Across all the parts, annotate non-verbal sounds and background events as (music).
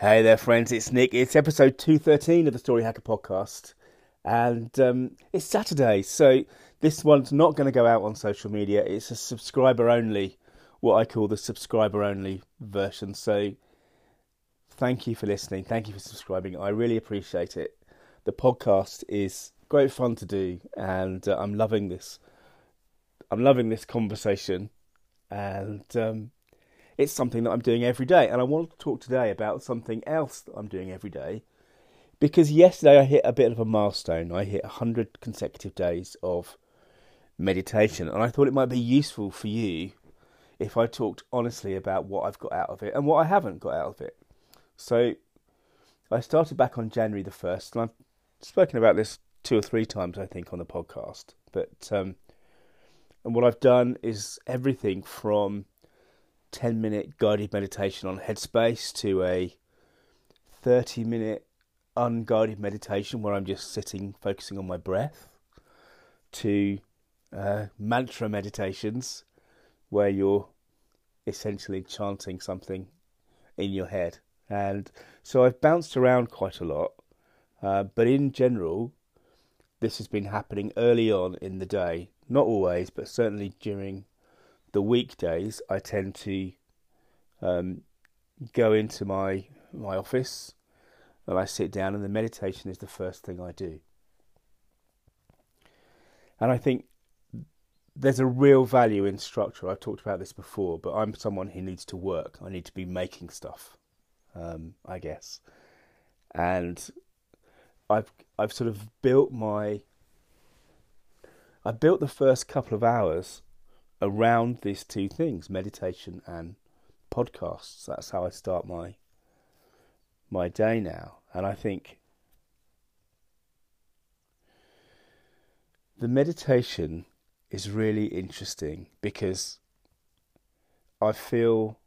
Hey there, friends. It's Nick. It's episode 213 of the Story Hacker podcast. And um, it's Saturday, so this one's not going to go out on social media. It's a subscriber only, what I call the subscriber only version. So thank you for listening. Thank you for subscribing. I really appreciate it. The podcast is great fun to do, and uh, I'm loving this. I'm loving this conversation. And. Um, it's something that I'm doing every day. And I want to talk today about something else that I'm doing every day. Because yesterday I hit a bit of a milestone. I hit 100 consecutive days of meditation. And I thought it might be useful for you if I talked honestly about what I've got out of it and what I haven't got out of it. So I started back on January the 1st. And I've spoken about this two or three times, I think, on the podcast. But, um, and what I've done is everything from 10 minute guided meditation on Headspace to a 30 minute unguided meditation where I'm just sitting focusing on my breath to uh, mantra meditations where you're essentially chanting something in your head. And so I've bounced around quite a lot, uh, but in general, this has been happening early on in the day. Not always, but certainly during the weekdays, I tend to um, go into my my office and I sit down, and the meditation is the first thing I do. And I think there's a real value in structure. I've talked about this before, but I'm someone who needs to work. I need to be making stuff, um, I guess. And I've I've sort of built my I built the first couple of hours around these two things, meditation and podcasts. That's how I start my my day now. And I think the meditation is really interesting because I feel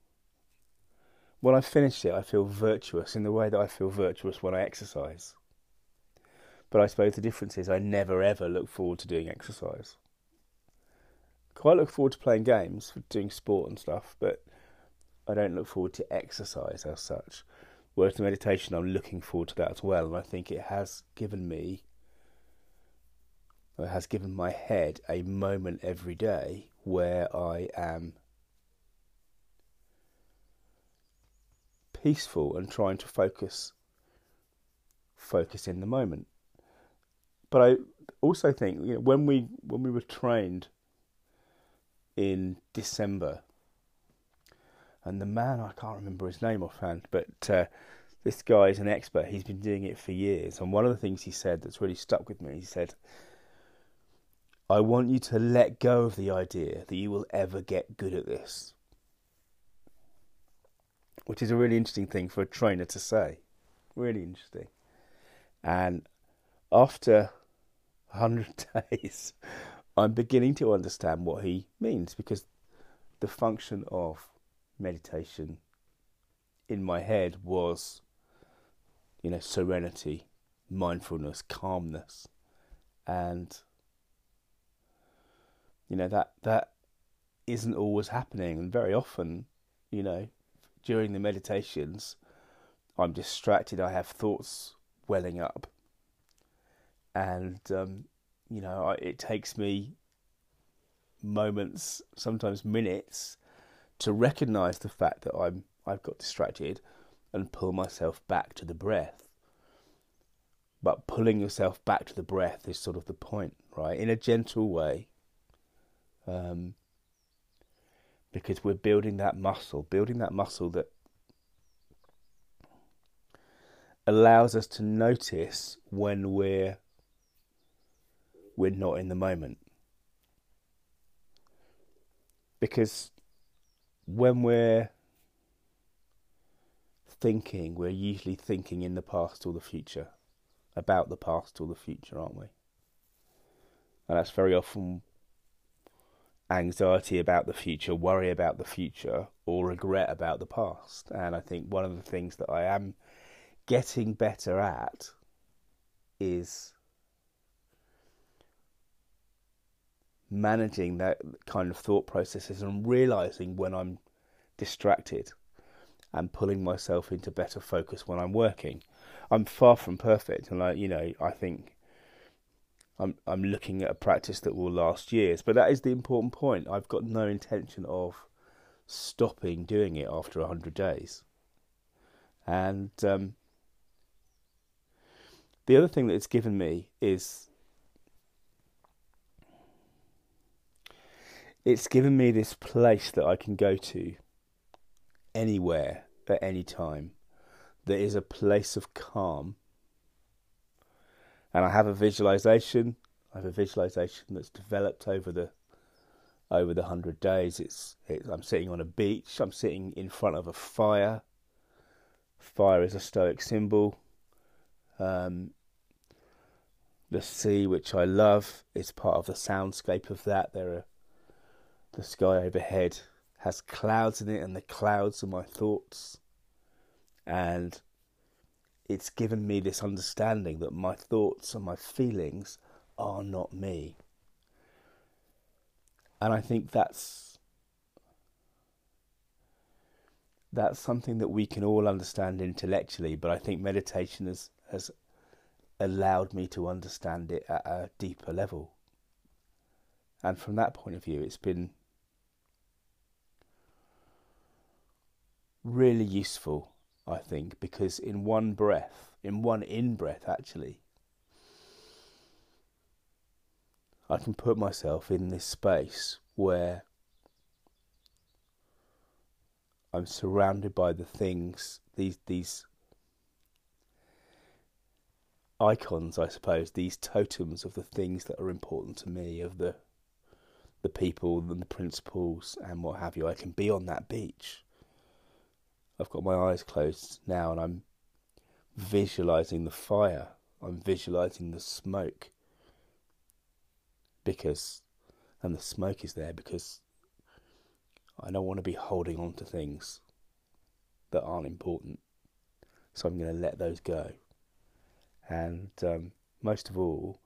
when I finish it, I feel virtuous in the way that I feel virtuous when I exercise. But I suppose the difference is I never ever look forward to doing exercise. Quite look forward to playing games, doing sport and stuff, but I don't look forward to exercise as such. Whereas the meditation, I'm looking forward to that as well, and I think it has given me, it has given my head a moment every day where I am peaceful and trying to focus, focus in the moment. But I also think you know, when we when we were trained in December and the man I can't remember his name offhand, but uh, this guy is an expert. He's been doing it for years, and one of the things he said that's really stuck with me, he said, "I want you to let go of the idea that you will ever get good at this," which is a really interesting thing for a trainer to say. Really interesting, and after hundred (laughs) days, I'm beginning to understand what he means because the function of meditation in my head was, you know, serenity, mindfulness, calmness, and you know that that isn't always happening, and very often, you know, during the meditations, I'm distracted. I have thoughts welling up, and um, you know, it takes me moments, sometimes minutes, to recognize the fact that I'm I've got distracted and pull myself back to the breath. But pulling yourself back to the breath is sort of the point, right? In a gentle way. Um, because we're building that muscle, building that muscle that allows us to notice when we're we're not in the moment. Because when we're thinking, we're usually thinking in the past or the future, about the past or the future, aren't we? And that's very often anxiety about the future, worry about the future, or regret about the past. And I think one of the things that I am getting better at is managing that kind of thought processes and realizing when I'm distracted and pulling myself into better focus when I'm working. I'm far from perfect, and I, you know, I think I'm I'm looking at a practice that will last years. But that is the important point. I've got no intention of stopping doing it after hundred days. And um, the other thing that it's given me is it's given me this place that I can go to anywhere at any time that is a place of calm. And I have a visualization. I have a visualization that's developed over the over the hundred days. It's, it's I'm sitting on a beach. I'm sitting in front of a fire. Fire is a Stoic symbol. Um, the sea, which I love, is part of the soundscape of that. There are the sky overhead has clouds in it, and the clouds are my thoughts. And it's given me this understanding that my thoughts and my feelings are not me. And I think that's that's something that we can all understand intellectually, but I think meditation has has allowed me to understand it at a deeper level. And from that point of view, it's been really useful, I think, because in one breath, in one in breath actually, I can put myself in this space where I'm surrounded by the things, these these icons, I suppose, these totems of the things that are important to me, of the the people and the principles and what have you. I can be on that beach I've got my eyes closed now and I'm visualizing the fire. I'm visualizing the smoke. Because, and the smoke is there because I don't want to be holding on to things that aren't important. So I'm going to let those go. And um, most of all,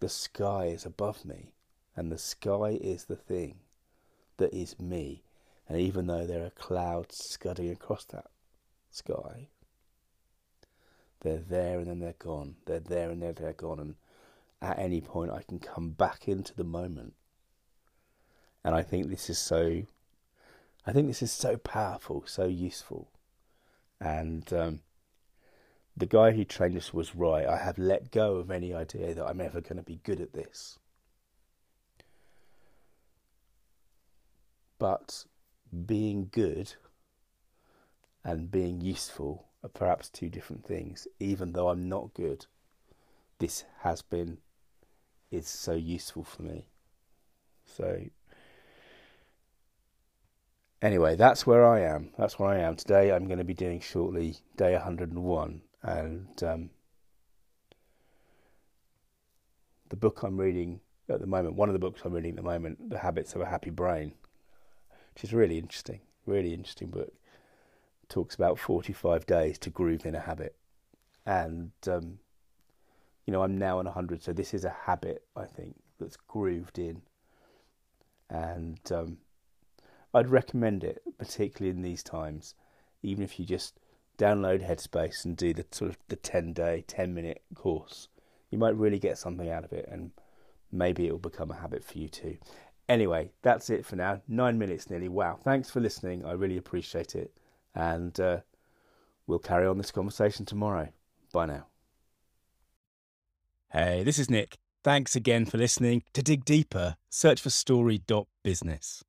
the sky is above me, and the sky is the thing that is me. And even though there are clouds scudding across that sky, they're there and then they're gone. They're there and then they're gone. And at any point, I can come back into the moment. And I think this is so. I think this is so powerful, so useful. And um, the guy who trained us was right. I have let go of any idea that I'm ever going to be good at this. But being good and being useful are perhaps two different things. Even though I'm not good, this has been is so useful for me. So anyway, that's where I am. That's where I am today. I'm going to be doing shortly day 101, and um, the book I'm reading at the moment, one of the books I'm reading at the moment, The Habits of a Happy Brain, which is really interesting, really interesting book. Talks about 45 days to groove in a habit. And, um, you know, I'm now on 100, so this is a habit, I think, that's grooved in. And um, I'd recommend it, particularly in these times, even if you just download Headspace and do the sort of the 10 day, 10 minute course. You might really get something out of it, and maybe it will become a habit for you too. Anyway, that's it for now. Nine minutes nearly. Wow. Thanks for listening. I really appreciate it. And uh, we'll carry on this conversation tomorrow. Bye now. Hey, this is Nick. Thanks again for listening. To dig deeper, search for story.business.